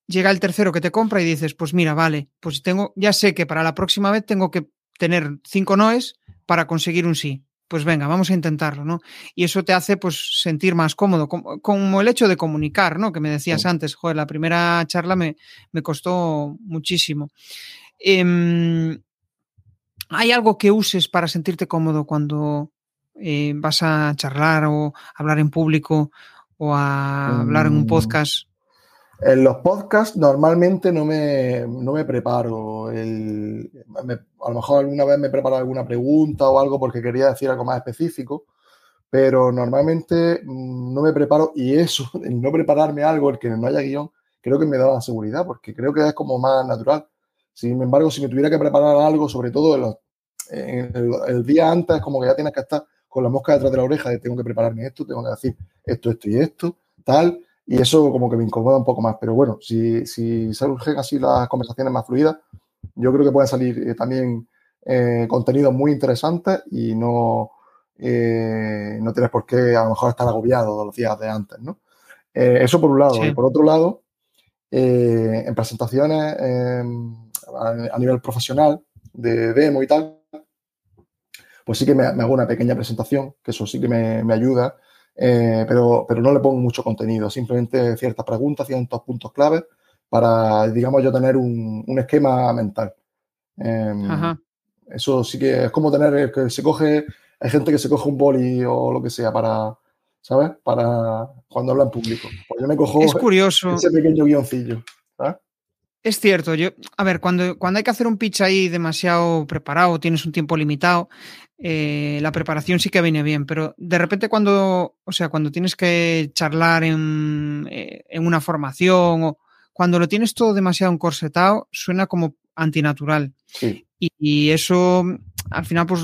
llega el tercero que te compra y dices, pues mira, vale, pues tengo, ya sé que para la próxima vez tengo que tener cinco noes para conseguir un sí. Pues venga, vamos a intentarlo, ¿no? Y eso te hace pues sentir más cómodo, como, como el hecho de comunicar, ¿no? Que me decías sí. antes, joder, la primera charla me, me costó muchísimo. Eh, ¿Hay algo que uses para sentirte cómodo cuando eh, vas a charlar o hablar en público o a hablar en un Mm. podcast? En los podcasts normalmente no me, no me preparo. El, me, a lo mejor alguna vez me preparo alguna pregunta o algo porque quería decir algo más específico, pero normalmente mm, no me preparo y eso, [LAUGHS] el no prepararme algo, el que no haya guion, creo que me da seguridad porque creo que es como más natural. Sin embargo, si me tuviera que preparar algo, sobre todo en, los, en el, el, día antes, como que ya tienes que estar con la mosca detrás de la oreja de tengo que prepararme esto, tengo que decir esto, esto y esto, tal y eso como que me incomoda un poco más. Pero bueno, si, si surgen así las conversaciones más fluidas, yo creo que pueden salir eh, también eh, contenidos muy interesantes y no, eh, no tienes por qué a lo mejor estar agobiado los días de antes, ¿no? Eh, eso por un lado. Sí. Y por otro lado, en presentaciones, em, a, nivel profesional, de demo y tal, pues sí que me, hago una pequeña presentación, que eso sí que me, ayuda, eh, pero, pero no le pongo mucho contenido, simplemente ciertas preguntas, ciertos puntos claves para, digamos, yo tener un, esquema mental. Em, eso sí que es como tener, que se coge, hay gente que se coge un boli o lo que sea para, ¿sabes? Para cuando habla en público. Pues yo me cojo es curioso. ese pequeño guioncillo. Es cierto, yo, a ver, cuando, cuando hay que hacer un pitch ahí demasiado preparado, tienes un tiempo limitado, eh, la preparación sí que viene bien, pero de repente cuando, o sea, cuando tienes que charlar en, eh, en una formación o cuando lo tienes todo demasiado encorsetado, suena como antinatural. Y, eso al final pues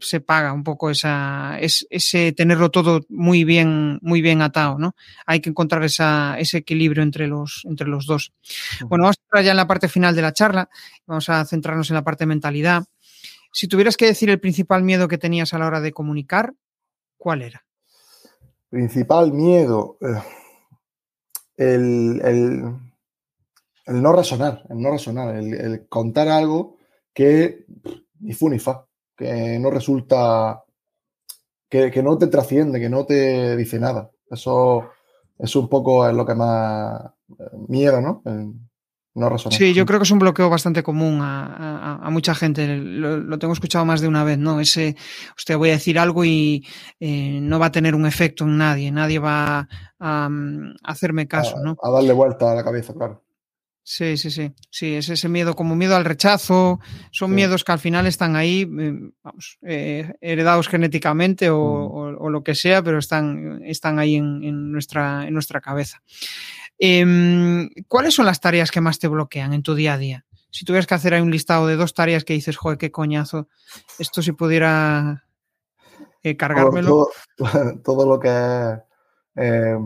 se, paga un poco esa, ese tenerlo todo muy bien, muy bien atado, ¿no? Hay que encontrar esa, ese equilibrio entre los, entre los dos. Bueno, vamos a entrar ya en la parte final de la charla. Vamos a centrarnos en la parte de mentalidad. Si tuvieras que decir el principal miedo que tenías a la hora de comunicar, ¿cuál era? Principal miedo. Eh, el el no razonar, el no razonar, el, contar algo que ni fu ni fa, que no resulta, que, no te trasciende, que no te dice nada. Eso es un poco lo que más eh, miedo, ¿no? No. Sí, yo creo que es un bloqueo bastante común a, mucha gente. Lo, tengo escuchado más de una vez, ¿no? Ese, usted voy a decir algo y eh, no va a tener un efecto en nadie, nadie va a, mm, hacerme caso, ¿no? A darle vuelta a la cabeza, claro. Sí, sí, sí. Sí, es ese miedo como miedo al rechazo. Son miedos que al final están ahí, eh, vamos, eh, heredados genéticamente mm. o, lo que sea, pero están, están ahí en, nuestra, en nuestra cabeza. Em, ¿Cuáles son las tareas que más te bloquean en tu día a día? Si tuvieras que hacer ahí un listado de dos tareas que dices, joder, qué coñazo, esto si pudiera eh, cargármelo. Todo, [LAUGHS] lo que es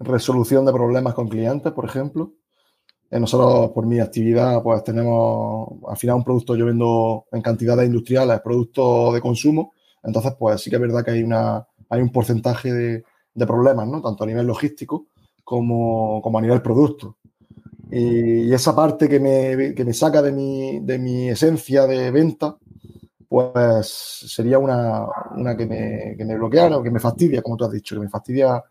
resolución de problemas con clientes, por ejemplo eh, nosotros, por mi actividad, pues tenemos al final un producto, yo vendo en cantidades industriales, productos de consumo. Entonces, pues sí que es verdad que hay, una, hay un porcentaje de, de problemas, ¿no? Tanto a nivel logístico como, como a nivel producto. Y, esa parte que me, que me saca de mi, de mi esencia de venta, pues sería una, una que, me, que me bloquea o que me fastidia, como tú has dicho, que me fastidia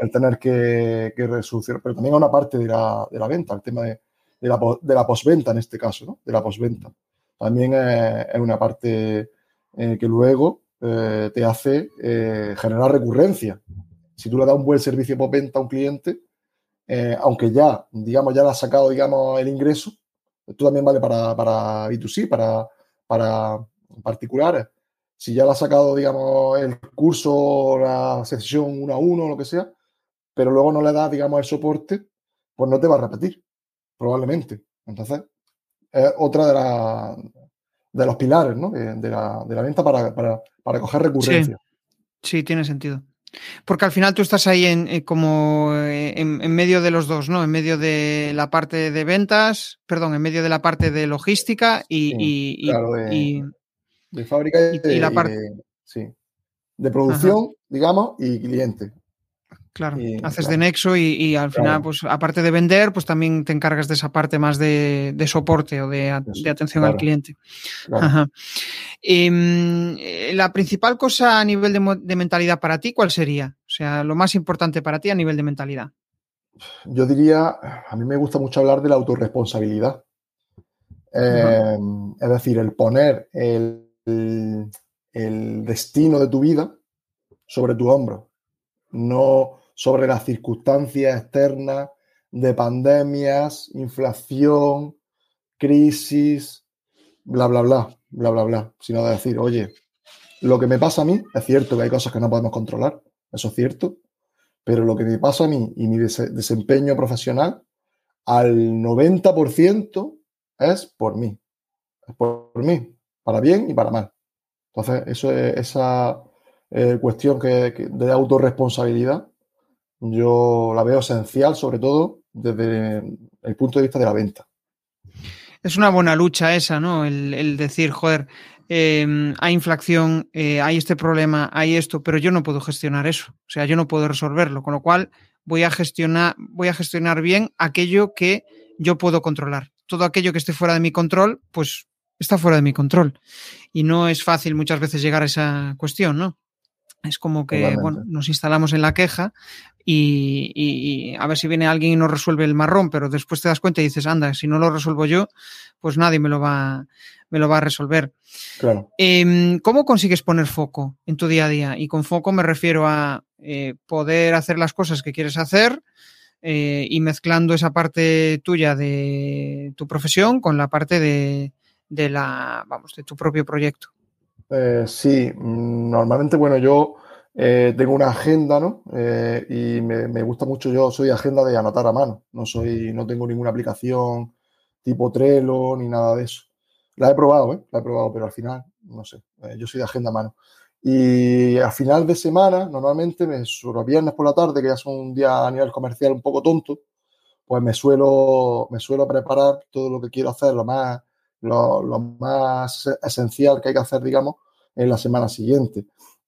el tener que, que resolucionar, pero también a una parte de la, de la venta, el tema de, de, la, de la postventa en este caso, ¿no? de la postventa. También es, una parte eh, que luego eh, te hace eh, generar recurrencia. Si tú le das un buen servicio postventa a un cliente, aunque ya, digamos, ya le has sacado, digamos, el ingreso, esto también vale para, para B2C, para, para particulares, si ya le ha sacado, digamos, el curso, la sesión uno a uno, lo que sea, pero luego no le das, digamos, el soporte, pues no te va a repetir, probablemente. Entonces, es otra de, la, de los pilares ¿no? de, la, venta para, para, coger recurrencia. Sí. tiene sentido. Porque al final tú estás ahí en, eh, como eh, en, medio de los dos, ¿no? En medio de la parte de ventas, perdón, en medio de la parte de logística y, de fábrica y, la parte... De, sí, de producción, digamos, y cliente. Claro, haces de nexo y, al final, pues aparte de vender, pues también te encargas de esa parte más de, soporte o de, atención al cliente. Em, eh, la principal cosa a nivel de, mentalidad para ti, ¿cuál sería? O sea, lo más importante para ti a nivel de mentalidad. Yo diría, a mí me gusta mucho hablar de la autorresponsabilidad. Em, es decir, el poner el, el, destino de tu vida sobre tu hombro, no sobre las circunstancias externas de pandemias, inflación, crisis, bla, bla, bla, bla, bla, bla, sino de decir, oye, lo que me pasa a mí, es cierto que hay cosas que no podemos controlar, eso es cierto, pero lo que me pasa a mí y mi desempeño profesional, al 90% es por mí, es por mí, para bien y para mal. Entonces, esa eh, cuestión que, de autorresponsabilidad, yo la veo esencial, sobre todo desde el punto de vista de la venta. Es una buena lucha esa, ¿no? El, decir, joder, em, hay inflación, eh, hay este problema, hay esto, pero yo no puedo gestionar eso. O sea, yo no puedo resolverlo. Con lo cual, voy a gestionar, voy a gestionar bien aquello que yo puedo controlar. todo aquello que esté fuera de mi control, pues está fuera de mi control. Y no es fácil muchas veces llegar a esa cuestión, ¿no? Es como que, bueno, nos instalamos en la queja y, a ver si viene alguien y nos resuelve el marrón, pero después te das cuenta y dices, anda, si no lo resuelvo yo, pues nadie me lo va, me lo va a resolver. Claro. Em, ¿Cómo consigues poner foco en tu día a día? Y con foco me refiero a eh, poder hacer las cosas que quieres hacer eh, y mezclando esa parte tuya de tu profesión con la parte de, de la, vamos, de tu propio proyecto. Eh, sí, mm, normalmente, bueno, yo eh, tengo una agenda, ¿no? Eh, y me, gusta mucho, yo soy agenda de anotar a mano, no soy, no tengo ninguna aplicación tipo Trello ni nada de eso. La he probado, ¿eh? La he probado, pero al final, no sé, yo soy de agenda a mano. Y a final de semana, normalmente, me suelo, viernes por la tarde, que ya es un día a nivel comercial un poco tonto, pues me suelo, me suelo preparar todo lo que quiero hacer, lo más, lo, lo más esencial que hay que hacer, digamos, en la semana siguiente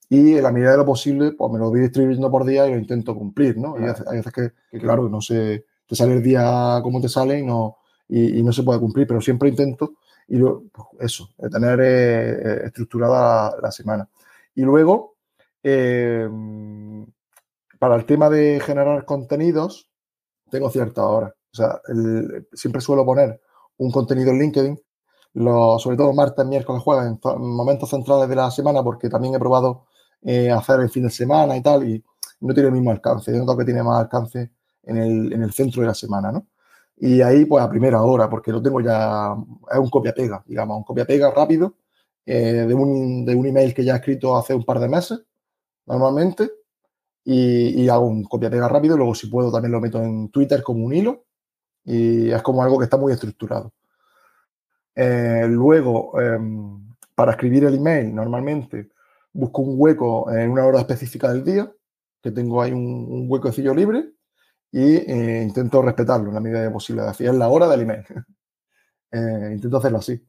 y en la medida de lo posible, pues me lo voy distribuyendo por día y lo intento cumplir, ¿no? Y hay veces que, claro, no sé, te sale el día como te sale y no, y, no se puede cumplir, pero siempre intento y pues eso, tener eh, eh, estructurada la, semana. Y luego, eh, para el tema de generar contenidos, tengo cierta hora. O sea, siempre suelo poner un contenido en LinkedIn, sobre todo martes, miércoles, jueves, en momentos centrales de la semana, porque también he probado eh, hacer el fin de semana y tal, y no tiene el mismo alcance. Yo noto que tiene más alcance en el, en el centro de la semana, ¿no? Y ahí, pues a primera hora, porque lo tengo ya, es un copia-pega, digamos, un copia-pega rápido eh, de, un, de un email que ya he escrito hace un par de meses, normalmente, y, y hago un copia-pega rápido, luego si puedo también lo meto en Twitter como un hilo, y es como algo que está muy estructurado. Eh, luego, em, para escribir el email, normalmente busco un hueco en una hora específica del día, que tengo ahí un, un huequecillo libre, y eh, intento respetarlo en la medida de posible. Así es la hora del email. [LAUGHS] eh, intento hacerlo así.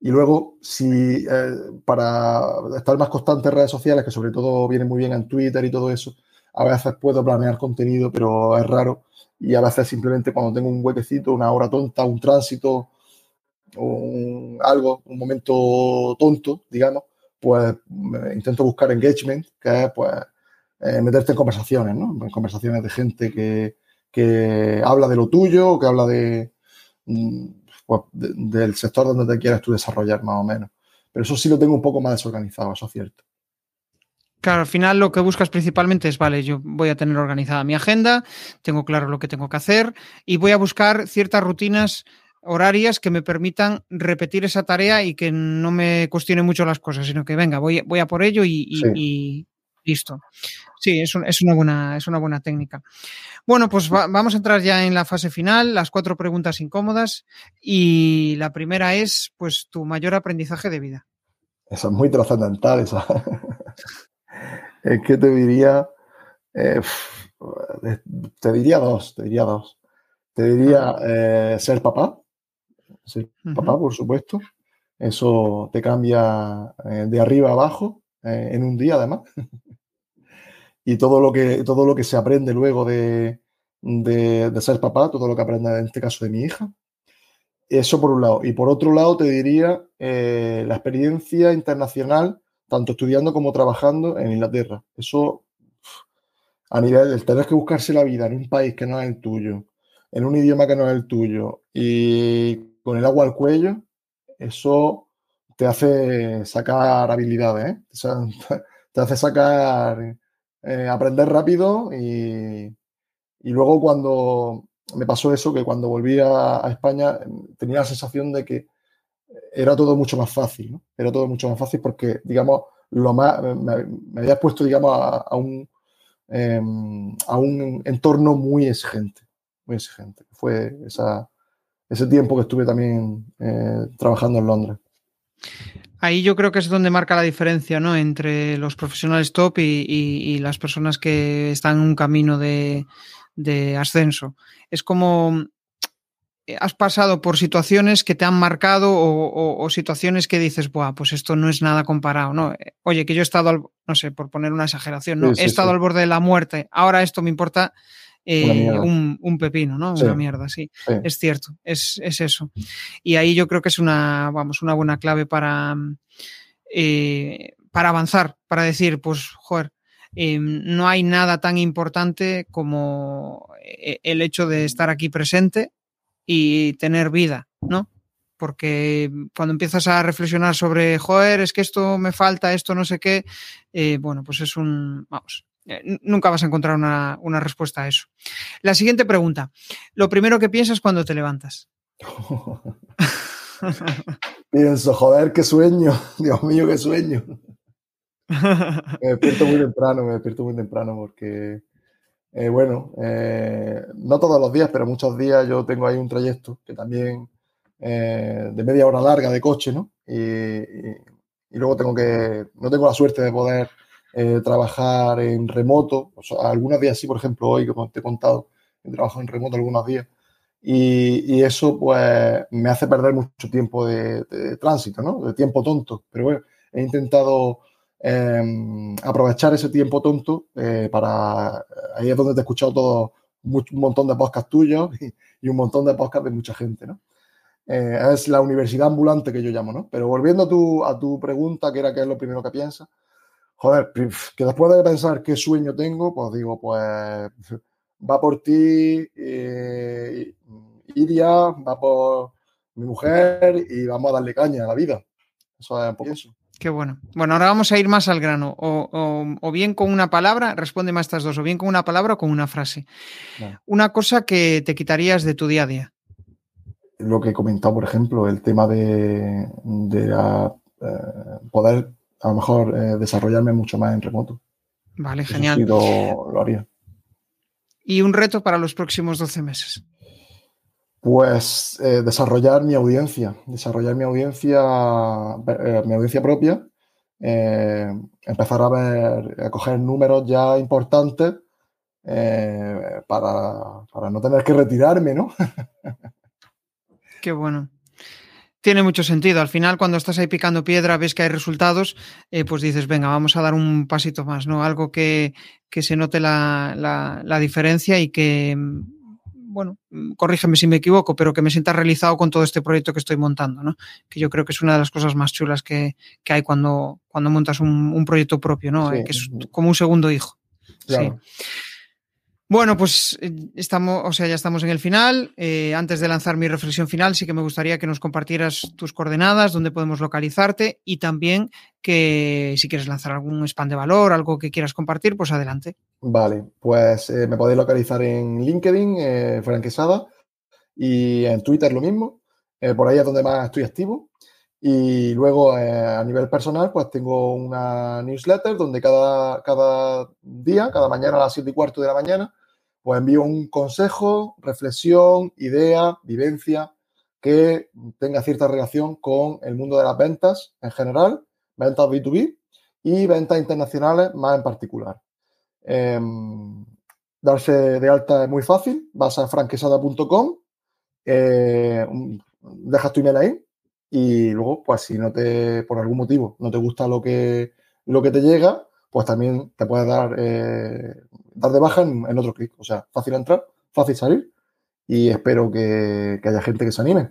Y luego, si para estar más constante en redes sociales, que sobre todo viene muy bien en Twitter y todo eso, a veces puedo planear contenido, pero es raro. Y a veces simplemente cuando tengo un huequecito, una hora tonta, un tránsito, un, algo, un momento tonto, digamos, pues intento buscar engagement, que es pues eh, meterte en conversaciones, ¿no? En conversaciones de gente que, que habla de lo tuyo, que habla de, mm, pues, del sector donde te quieras tú desarrollar más o menos. Pero eso sí lo tengo un poco más desorganizado, eso es cierto. Claro, al final lo que buscas principalmente es, vale, yo voy a tener organizada mi agenda, tengo claro lo que tengo que hacer y voy a buscar ciertas rutinas horarias que me permitan repetir esa tarea y que no me cuestione mucho las cosas, sino que venga, voy, voy a por ello y, listo. Sí, es, es, una buena, es una buena técnica. Bueno, pues vamos a entrar ya en la fase final, las cuatro preguntas incómodas y la primera es, pues, tu mayor aprendizaje de vida. Eso es muy trascendental, esa. [LAUGHS] es que te diría, eh, te diría dos, te diría dos. Te diría eh, ser papá, ser papá, por supuesto. Eso te cambia eh, de arriba a abajo eh, en un día, además. [LAUGHS] y todo lo, que, todo lo que se aprende luego de, de, ser papá, todo lo que aprende en este caso de mi hija. Eso por un lado. Y por otro lado, te diría eh, la experiencia internacional, tanto estudiando como trabajando en Inglaterra. Eso, a nivel del tener que buscarse la vida en un país que no es el tuyo, en un idioma que no es el tuyo y con el agua al cuello, eso te hace sacar habilidades, ¿eh? [LAUGHS] te hace sacar, eh, aprender rápido y, luego cuando me pasó eso, que cuando volví a, España tenía la sensación de que era todo mucho más fácil, ¿no? Era todo mucho más fácil porque, digamos, lo más, me, me había puesto, digamos, a, un, em, a un entorno muy exigente, muy exigente. Fue esa, ese tiempo que estuve también eh, trabajando en Londres. Ahí yo creo que es donde marca la diferencia ¿no? entre los profesionales top y, las personas que están en un camino de, ascenso. Es como eh, has pasado por situaciones que te han marcado o, situaciones que dices, Buah, pues esto no es nada comparado. ¿no? Oye, que yo he estado, no sé, por poner una exageración, ¿no? he estado al borde de la muerte, ahora esto me importa eh, un, pepino, ¿no? Una mierda, sí. Es cierto, es, eso. Y ahí yo creo que es una, vamos, una buena clave para, eh, para avanzar, para decir, pues, joder, eh, no hay nada tan importante como el hecho de estar aquí presente y tener vida, ¿no? Porque cuando empiezas a reflexionar sobre, joder, es que esto me falta, esto no sé qué, bueno, pues es un, vamos, eh, nunca vas a encontrar una, respuesta a eso. La siguiente pregunta. Lo primero que piensas cuando te levantas. [LAUGHS] Pienso, joder, qué sueño. Dios mío, qué sueño. [LAUGHS] me despierto muy temprano, me despierto muy temprano porque, eh, bueno, eh, no todos los días, pero muchos días yo tengo ahí un trayecto que también de media hora larga de coche, ¿no? y luego tengo que, no tengo la suerte de poder eh, trabajar en remoto. algunos días sí, por ejemplo, hoy, como te he contado, he trabajado en remoto algunos días. Y, eso, pues, me hace perder mucho tiempo de, tránsito, ¿no? De tiempo tonto. Pero bueno, he intentado em, aprovechar ese tiempo tonto eh, para... Ahí es donde te he escuchado todo, un montón de podcasts tuyos y, un montón de podcasts de mucha gente, ¿no? Eh, es la universidad ambulante que yo llamo, ¿no? Pero volviendo a tu, a tu pregunta, que era qué es lo primero que piensas, joder, que después de pensar qué sueño tengo, pues digo, pues va por ti eh, Iria, va por mi mujer y vamos a darle caña a la vida. Eso es por eso. Qué bueno. Bueno, ahora vamos a ir más al grano. O, bien con una palabra, respóndeme a estas dos, o bien con una palabra o con una frase. Una cosa que te quitarías de tu día a día. Lo que he comentado, por ejemplo, el tema de, eh, poder a lo mejor eh, desarrollarme mucho más en remoto. Vale, genial. lo, haría. ¿Y un reto para los próximos 12 meses? Pues eh, desarrollar mi audiencia, desarrollar mi audiencia, eh, mi audiencia propia, empezar a ver, a coger números ya importantes para, para no tener que retirarme, ¿no? [LAUGHS] Qué bueno tiene mucho sentido. Al final, cuando estás ahí picando piedra, ves que hay resultados, eh, pues dices, venga, vamos a dar un pasito más, ¿no? Algo que, se note la, diferencia y que, bueno, corrígeme si me equivoco, pero que me sienta realizado con todo este proyecto que estoy montando, ¿no? Que yo creo que es una de las cosas más chulas que, hay cuando, cuando montas un, proyecto propio, ¿no? Eh, que es como un segundo hijo. Sí. Bueno, pues eh, estamos, o sea, ya estamos en el final. Eh, antes de lanzar mi reflexión final, sí que me gustaría que nos compartieras tus coordenadas, dónde podemos localizarte y también que si quieres lanzar algún spam de valor, algo que quieras compartir, pues adelante. Vale, pues eh, me podéis localizar en LinkedIn, eh, Franquesada, y en Twitter lo mismo. por ahí es donde más estoy activo. Y luego a nivel personal, pues tengo una newsletter donde cada, cada día, cada mañana a las 7 y cuarto de la mañana, pues envío un consejo, reflexión, idea, vivencia que tenga cierta relación con el mundo de las ventas en general, ventas B2B y ventas internacionales más en particular. Em, darse de alta es muy fácil, vas a franquesada.com, eh, dejas tu email ahí y luego, pues si no te, por algún motivo, no te gusta lo que, lo que te llega, pues también te puedes dar eh, dar de baja en, otro clic. O sea, fácil entrar, fácil salir y espero que, haya gente que se anime.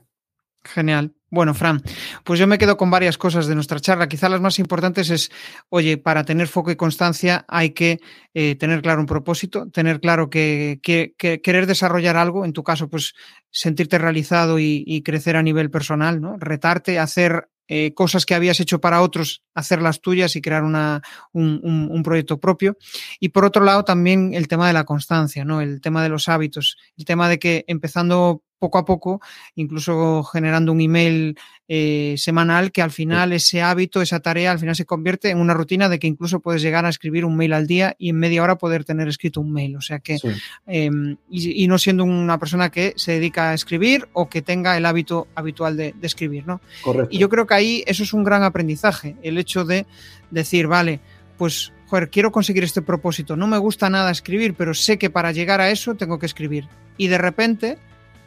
Genial. Bueno, Fran, pues yo me quedo con varias cosas de nuestra charla. Quizá las más importantes es, oye, para tener foco y constancia hay que eh, tener claro un propósito, tener claro que, querer desarrollar algo, en tu caso, pues sentirte realizado y, y, crecer a nivel personal, ¿no? Retarte, hacer eh, cosas que habías hecho para otros, hacerlas tuyas y crear una, un, proyecto propio. Y por otro lado, también el tema de la constancia, ¿no? El tema de los hábitos, el tema de que empezando poco a poco, incluso generando un email eh, semanal, que al final ese hábito, esa tarea, al final se convierte en una rutina de que incluso puedes llegar a escribir un mail al día y en media hora poder tener escrito un mail. O sea que, em, y, no siendo una persona que se dedica a escribir o que tenga el hábito habitual de, escribir, ¿no? Y yo creo que ahí eso es un gran aprendizaje, el hecho de decir, vale, pues joder, quiero conseguir este propósito. No me gusta nada escribir, pero sé que para llegar a eso tengo que escribir. Y de repente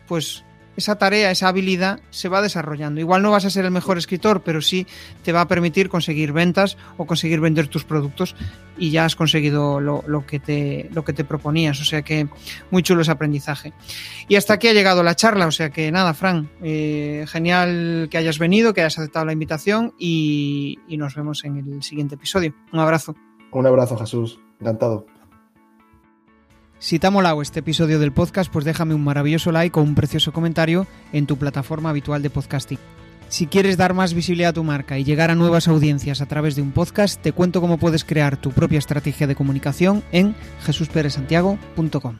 pues esa tarea, esa habilidad se va desarrollando. Igual no vas a ser el mejor escritor, pero sí te va a permitir conseguir ventas o conseguir vender tus productos y ya has conseguido lo, que, te, lo que te proponías. O sea que muy chulo ese aprendizaje. Y hasta aquí ha llegado la charla. O sea que nada, Fran, eh, genial que hayas venido, que hayas aceptado la invitación y, y nos vemos en el siguiente episodio. Un abrazo. Un abrazo, Jesús. Encantado. Si te ha molado este episodio del podcast, pues déjame un maravilloso like o un precioso comentario en tu plataforma habitual de podcasting. Si quieres dar más visibilidad a tu marca y llegar a nuevas audiencias a través de un podcast, te cuento cómo puedes crear tu propia estrategia de comunicación en jesusperesantiago.com.